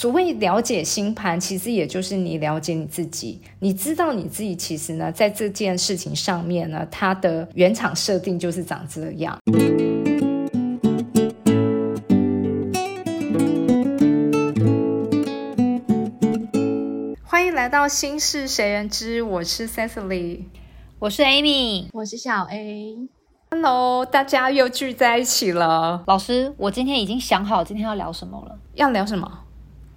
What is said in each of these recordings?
所谓了解星盘，其实也就是你了解你自己，你知道你自己其实呢，在这件事情上面呢，它的原厂设定就是长这样。欢迎来到《心事谁人知》，我是 Cecily，我是 Amy，我是小 A。Hello，大家又聚在一起了。老师，我今天已经想好今天要聊什么了。要聊什么？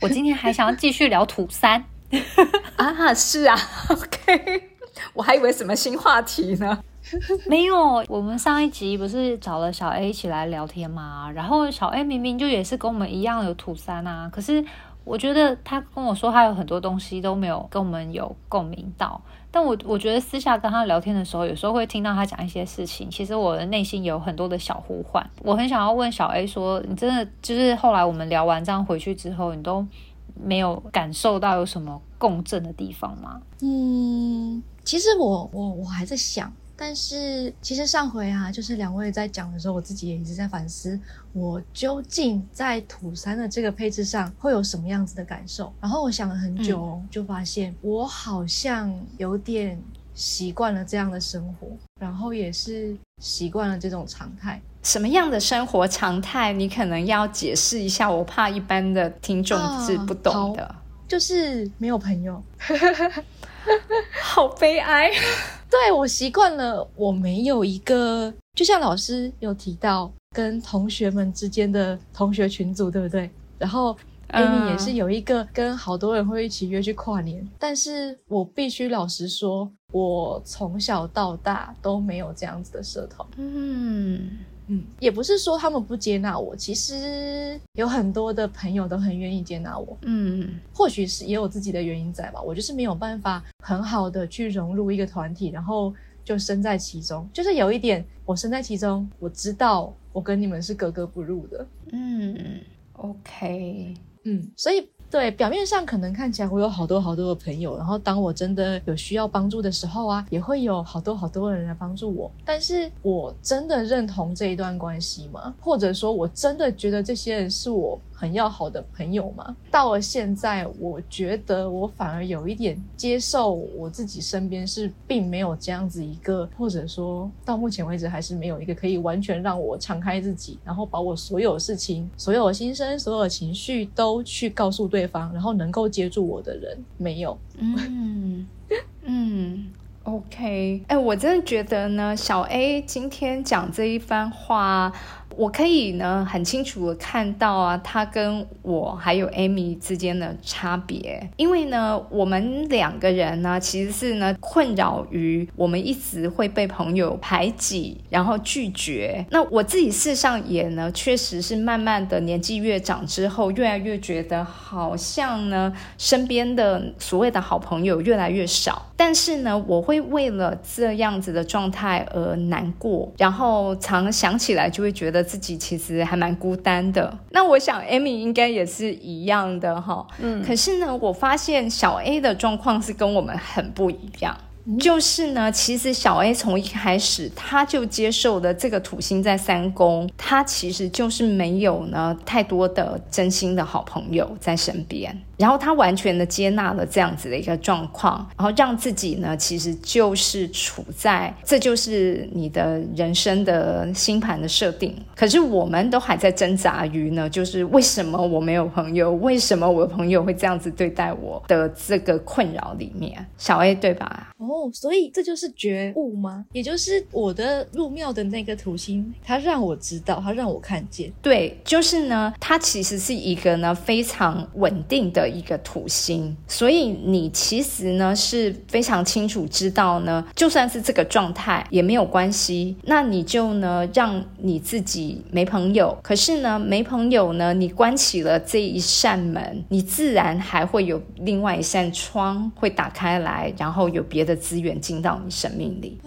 我今天还想要继续聊土三 啊！是啊，OK，我还以为什么新话题呢？没有，我们上一集不是找了小 A 一起来聊天吗？然后小 A 明明就也是跟我们一样有土三啊，可是我觉得他跟我说他有很多东西都没有跟我们有共鸣到。但我我觉得私下跟他聊天的时候，有时候会听到他讲一些事情，其实我的内心有很多的小呼唤。我很想要问小 A 说，你真的就是后来我们聊完这样回去之后，你都没有感受到有什么共振的地方吗？嗯，其实我我我还在想。但是其实上回啊，就是两位在讲的时候，我自己也一直在反思，我究竟在土三的这个配置上会有什么样子的感受。然后我想了很久，就发现我好像有点习惯了这样的生活，然后也是习惯了这种常态。什么样的生活常态？你可能要解释一下，我怕一般的听众是不懂的。就是没有朋友，好悲哀。对我习惯了，我没有一个，就像老师有提到，跟同学们之间的同学群组，对不对？然后 Amy 也是有一个跟好多人会一起约去跨年，但是我必须老实说，我从小到大都没有这样子的社团。嗯。嗯，也不是说他们不接纳我，其实有很多的朋友都很愿意接纳我。嗯，或许是也有自己的原因在吧，我就是没有办法很好的去融入一个团体，然后就身在其中。就是有一点，我身在其中，我知道我跟你们是格格不入的。嗯，OK，嗯，所以。对，表面上可能看起来我有好多好多的朋友，然后当我真的有需要帮助的时候啊，也会有好多好多的人来帮助我。但是我真的认同这一段关系吗？或者说我真的觉得这些人是我？很要好的朋友吗，到了现在，我觉得我反而有一点接受我自己身边是并没有这样子一个，或者说到目前为止还是没有一个可以完全让我敞开自己，然后把我所有事情、所有的心声、所有的情绪都去告诉对对方，然后能够接住我的人，没有。嗯嗯，OK，哎，我真的觉得呢，小 A 今天讲这一番话。我可以呢很清楚的看到啊，他跟我还有 Amy 之间的差别，因为呢，我们两个人呢其实是呢困扰于我们一直会被朋友排挤，然后拒绝。那我自己事实上也呢，确实是慢慢的年纪越长之后，越来越觉得好像呢身边的所谓的好朋友越来越少。但是呢，我会为了这样子的状态而难过，然后常想起来就会觉得自己其实还蛮孤单的。那我想 Amy 应该也是一样的哈。嗯，可是呢，我发现小 A 的状况是跟我们很不一样。就是呢，其实小 A 从一开始他就接受的这个土星在三宫，他其实就是没有呢太多的真心的好朋友在身边。然后他完全的接纳了这样子的一个状况，然后让自己呢，其实就是处在这就是你的人生的星盘的设定。可是我们都还在挣扎于呢，就是为什么我没有朋友？为什么我的朋友会这样子对待我的这个困扰里面？小 A 对吧？哦，所以这就是觉悟吗？也就是我的入庙的那个土星，它让我知道，它让我看见。对，就是呢，它其实是一个呢非常稳定的。一个土星，所以你其实呢是非常清楚知道呢，就算是这个状态也没有关系。那你就呢让你自己没朋友，可是呢没朋友呢，你关起了这一扇门，你自然还会有另外一扇窗会打开来，然后有别的资源进到你生命里。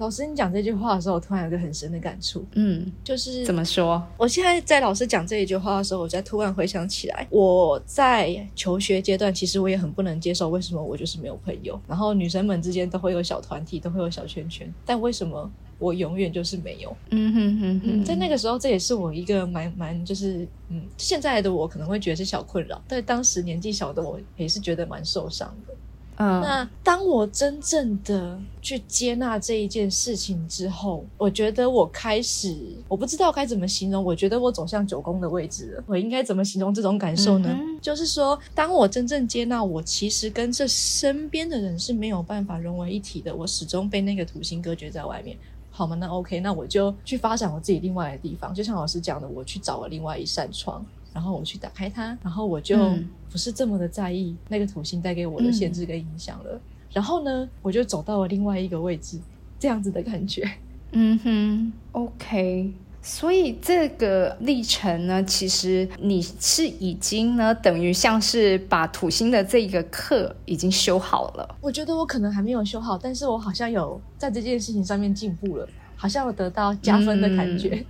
老师，你讲这句话的时候，我突然有个很深的感触。嗯，就是怎么说？我现在在老师讲这一句话的时候，我才突然回想起来，我在求学阶段，其实我也很不能接受，为什么我就是没有朋友？然后女生们之间都会有小团体，都会有小圈圈，但为什么我永远就是没有。嗯哼哼哼，在那个时候，这也是我一个蛮蛮就是嗯，现在的我可能会觉得是小困扰，但当时年纪小的我也是觉得蛮受伤的。嗯，那当我真正的去接纳这一件事情之后，我觉得我开始，我不知道该怎么形容，我觉得我走向九宫的位置了。我应该怎么形容这种感受呢？嗯就是说，当我真正接纳我其实跟这身边的人是没有办法融为一体的，我始终被那个土星隔绝在外面。好吗？那 OK，那我就去发展我自己另外的地方。就像老师讲的，我去找了另外一扇窗，然后我去打开它，然后我就嗯不是这么的在意那个土星带给我的限制跟影响了。然后呢，我就走到了另外一个位置，这样子的感觉。嗯哼，OK。所以这个历程呢，其实你是已经呢，等于像是把土星的这个课已经修好了。我觉得我可能还没有修好，但是我好像有在这件事情上面进步了，好像有得到加分的感觉。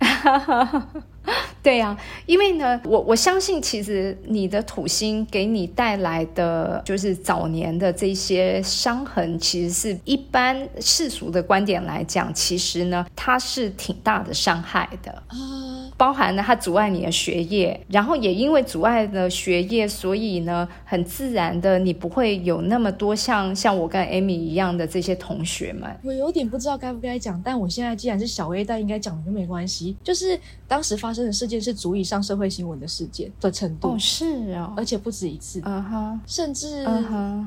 对呀、因为呢，我我相信，其实你的土星给你带来的就是早年的这些伤痕，其实是一般世俗的观点来讲，其实呢，它是挺大的伤害的。啊，包含了它阻碍你的学业，然后也因为阻碍了学业，所以呢，很自然的你不会有那么多像像我跟 Amy 一样的这些同学们。我有点不知道该不该讲，但我现在既然是小 A，但应该讲就没关系。就是当时发生的事件是足以上社会新闻的事件的程度，哦，是哦。而，且不止一次，嗯哼，甚至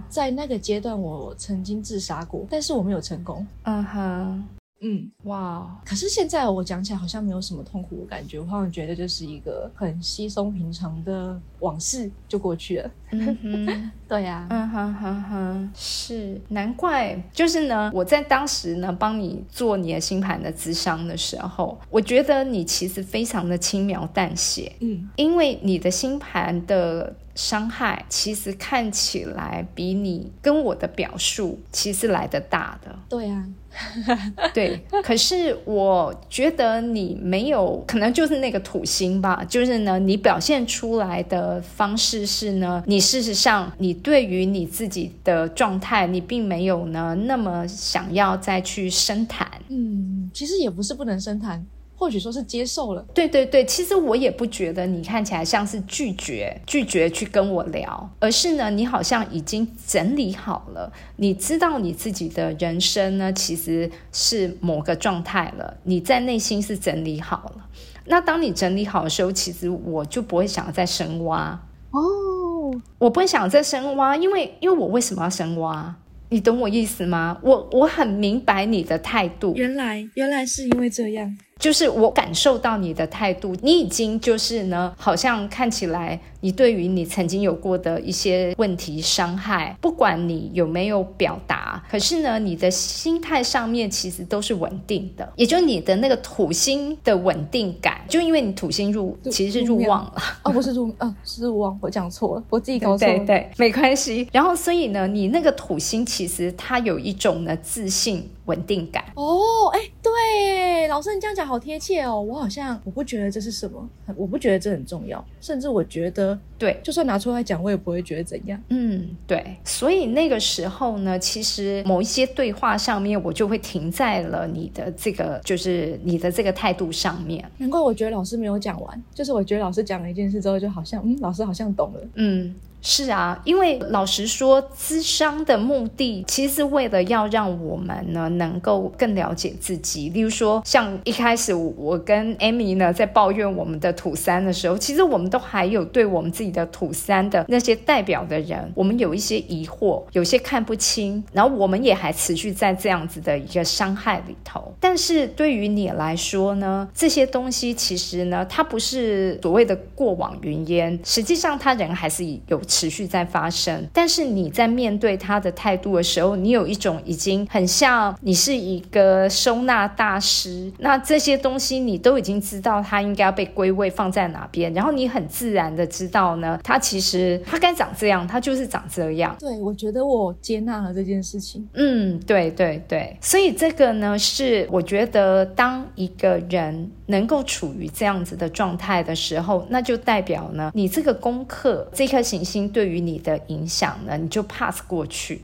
在那个阶段我曾经自杀过，但是我没有成功。嗯哼，嗯，哇，可是现在我讲起来好像没有什么痛苦的感觉，我好像觉得就是一个很稀松平常的往事就过去了。嗯哼。对呀、嗯哼哼哼，是难怪，就是呢，我在当时呢帮你做你的星盘的咨商的时候，我觉得你其实非常的轻描淡写，嗯，因为你的星盘的伤害其实看起来比你跟我的表述其实来得大的。对啊、对，可是我觉得你没有，可能就是那个土星吧，就是呢，你表现出来的方式是呢，你事实上你对于你自己的状态，你并没有呢那么想要再去深谈。嗯，其实也不是不能深谈，或许说是接受了。对对对，其实我也不觉得你看起来像是拒绝拒绝去跟我聊，而是呢，你好像已经整理好了，你知道你自己的人生呢其实是某个状态了，你在内心是整理好了。那当你整理好的时候，其实我就不会想要再深挖，哦，我不会想再深挖，因为因为我为什么要深挖？你懂我意思吗？我我很明白你的态度，原来原来是因为这样。就是我感受到你的态度，你已经就是呢，好像看起来你对于你曾经有过的一些问题伤害，不管你有没有表达，可是呢，你的心态上面其实都是稳定的，也就你的那个土星的稳定感，就因为你土星入入其实是入旺了。哦，不是入，啊，是入旺，我讲错了，我自己搞错了。对对，没关系。然后，所以呢，你那个土星其实它有一种呢自信、稳定感。哦，哎，对，老师你这样讲好贴切哦。我好像我不觉得这是什么，我不觉得这很重要，甚至我觉得对，就算拿出来讲，我也不会觉得怎样。嗯，对，所以那个时候呢，其实某一些对话上面，我就会停在了你的这个，就是你的这个态度上面。难怪我觉得老师没有讲完，就是我觉得老师讲了一件事之后，就好像嗯，老师好像懂了。嗯，是啊，因为老实说，咨商的目的其实是为了要让我们呢能够更了解自己。例如说，像一开始我我跟 Amy 呢在抱怨我们的土三的时候，其实我们都还有对我们自己的土三的那些代表的人，我们有一些疑惑，有些看不清，然后我们也还持续在这样子的一个伤害里头。但是对于你来说呢，这些东西其实呢，它不是所谓的过往云烟，实际上它人还是有持续在发生。但是你在面对他的态度的时候，你有一种已经很像你是一个收纳大师，那这些东西你都已经知道它应该要被归位放在哪边，然后你很自然的知道呢，它其实它该长这样，它就是长这样。对，我觉得我接纳了这件事情。嗯，对对对，所以这个呢，是我觉得当一个人能够处于这样子的状态的时候，那就代表呢，你这个功课这颗行星对于你的影响呢，你就 pass 过去。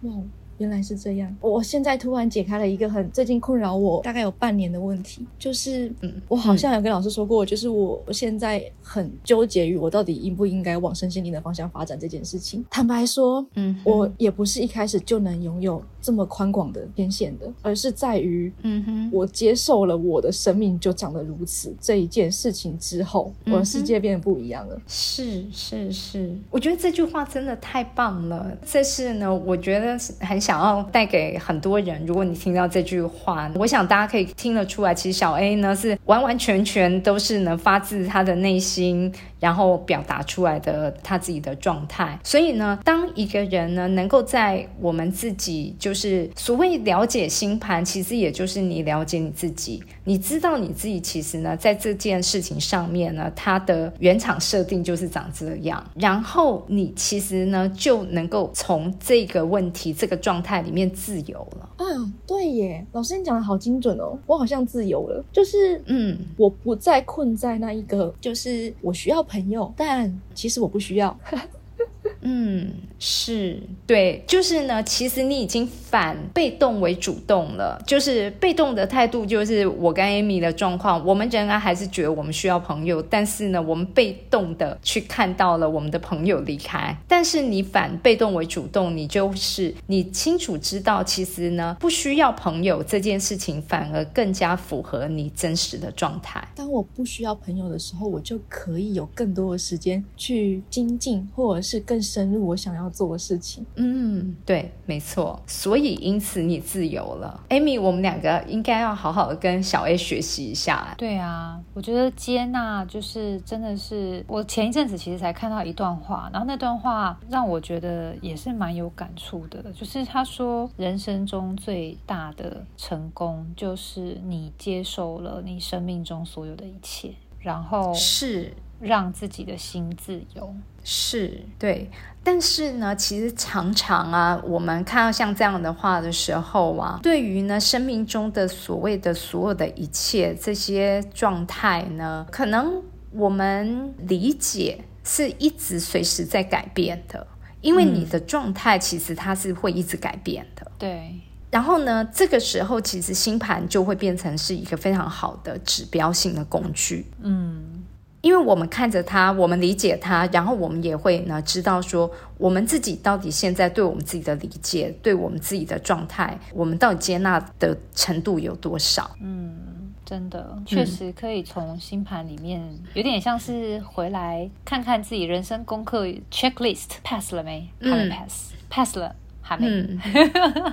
原来是这样。我现在突然解开了一个很最近困扰我大概有半年的问题，就是嗯我好像有跟老师说过，就是我我现在很纠结于我到底应不应该往身心灵的方向发展这件事情。坦白说，嗯我也不是一开始就能拥有这么宽广的天线的，而是在于嗯哼，我接受了我的生命就长得如此这一件事情之后，我的世界变得不一样了。是是是，我觉得这句话真的太棒了。这是呢，我觉得是很想要带给很多人。如果你听到这句话，我想大家可以听得出来，其实小 A 呢是完完全全都是能发自他的内心，然后表达出来的他自己的状态。所以呢，当一个人呢能够在我们自己就是所谓了解星盘，其实也就是你了解你自己，你知道你自己其实呢在这件事情上面呢，它的原厂设定就是长这样，然后你其实呢就能够从这个问题这个状态里面自由了。嗯，对耶，老师你讲的好精准哦，我好像自由了，就是嗯，我不再困在那一个，就是我需要朋友，但其实我不需要。嗯，是对，就是呢，其实你已经反被动为主动了，就是被动的态度，就是我跟 Amy 的状况，我们仍然还是觉得我们需要朋友，但是呢，我们被动的去看到了我们的朋友离开，但是你反被动为主动，你就是你清楚知道，其实呢，不需要朋友这件事情，反而更加符合你真实的状态。当我不需要朋友的时候，我就可以有更多的时间去精进，或者是更深入我想要做的事情。嗯，对，没错。所以因此你自由了，Amy，我们两个应该要好好的跟小 A 学习一下。对啊，我觉得接纳就是真的是，我前一阵子其实才看到一段话，然后那段话让我觉得也是蛮有感触的，就是他说人生中最大的成功就是你接受了你生命中所有的一切，然后是让自己的心自由。是，对。但是呢，其实常常啊，我们看到像这样的话的时候啊，对于呢生命中的所谓的所有的一切这些状态呢，可能我们理解是一直随时在改变的，因为你的状态其实它是会一直改变的。对，然后呢，这个时候其实星盘就会变成是一个非常好的指标性的工具。嗯，因为我们看着他，我们理解他，然后我们也会呢知道说，我们自己到底现在对我们自己的理解，对我们自己的状态，我们到底接纳的程度有多少？嗯真的，确实可以从星盘里面，有点像是回来看看自己人生功课 checklist pass 了没？还没嗯 pass，pass 了还没。嗯，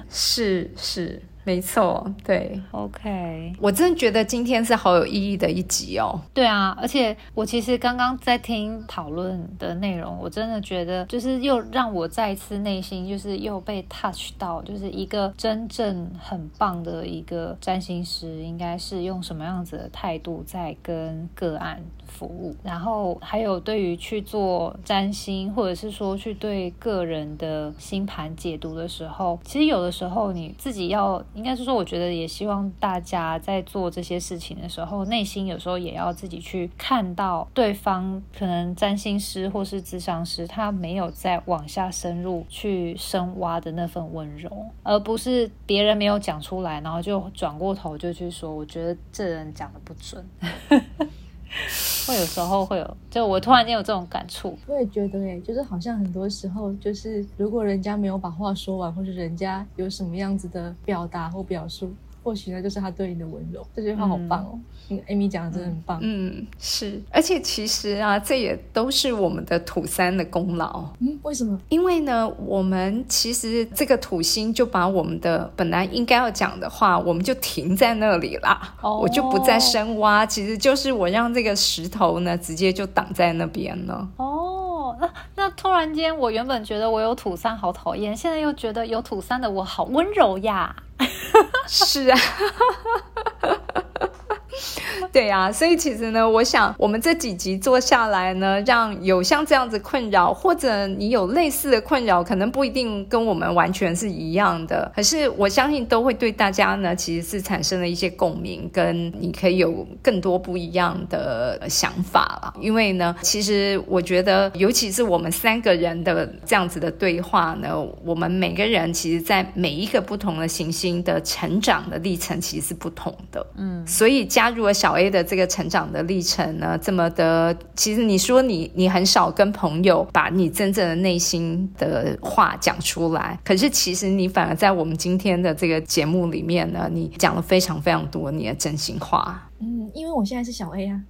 是 是，没错，对。OK，我真的觉得今天是好有意义的一集哦。对啊，而且我其实刚刚在听讨论的内容，我真的觉得就是又让我再一次内心就是又被 touch 到，就是一个真正很棒的一个占星师，应该是用什么样子的态度在跟个案服务，然后还有对于去做占星，或者是说去对个人的星盘解读的时候，其实有的时候你自己要，应该是说，我觉得也希望大家在做这些事情的时候，内心有时候也要自己去看到对方可能占星师或是智商师，他没有再往下深入去深挖的那份温柔，而不是别人没有讲出来，然后就转过头就去说，我觉得这人讲的不准。会有时候会有，就我突然间有这种感触。我也觉得诶，就是好像很多时候，就是如果人家没有把话说完，或者人家有什么样子的表达或表述，或许那就是他对你的温柔。这句话好棒哦，嗯，Amy 讲的真的很棒。嗯，是，而且其实啊，这也都是我们的土三的功劳。嗯，为什么？因为呢，我们其实这个土星就把我们的本来应该要讲的话，我们就停在那里啦，哦我就不再深挖，其实就是我让这个石头呢，直接就挡在那边了。哦，那突然间，我原本觉得我有土三好讨厌，现在又觉得有土三的我好温柔呀。是啊，对呀，所以其实呢，我想我们这几集做下来呢，让有像这样子困扰，或者你有类似的困扰，可能不一定跟我们完全是一样的，可是我相信都会对大家呢，其实是产生了一些共鸣，跟你可以有更多不一样的想法了。因为呢，其实我觉得，尤其是我们三个人的这样子的对话呢，我们每个人其实，在每一个不同的行星的成长的历程，其实是不同的。嗯，所以加入了小 A 的这个成长的历程呢，这么的，其实你说你你很少跟朋友把你真正的内心的话讲出来，可是其实你反而在我们今天的这个节目里面呢，你讲了非常非常多你的真心话。嗯，因为我现在是小 A 啊。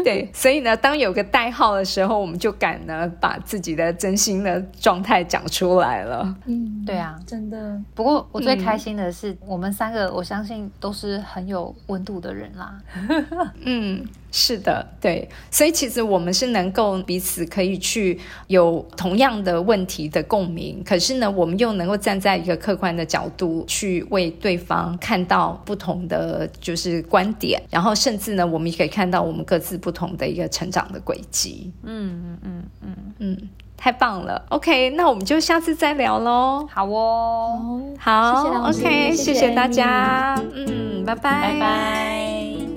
对，所以呢，当有个代号的时候，我们就敢呢把自己的真心的状态讲出来了。嗯，对啊，真的。不过我最开心的是，我们三个我相信都是很有温度的人啦。嗯。是的，对，所以其实我们是能够彼此可以去有同样的问题的共鸣，可是呢，我们又能够站在一个客观的角度去为对方看到不同的就是观点，然后甚至呢，我们也可以看到我们各自不同的一个成长的轨迹。嗯嗯嗯嗯嗯，太棒了。OK，那我们就下次再聊喽。好哦，好，OK，谢谢大家。嗯，拜拜，拜拜。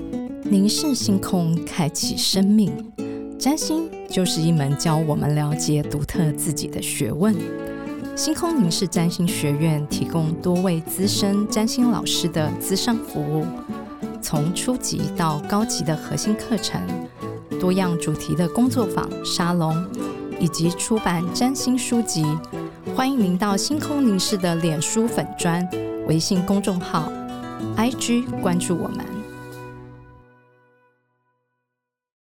凝视星空，开启生命。占星就是一门教我们了解独特自己的学问。星空凝视占星学院提供多位资深占星老师的资商服务，从初级到高级的核心课程，多样主题的工作坊、沙龙，以及出版占星书籍。欢迎您到星空凝视的脸书粉专、微信公众号、IG 关注我们。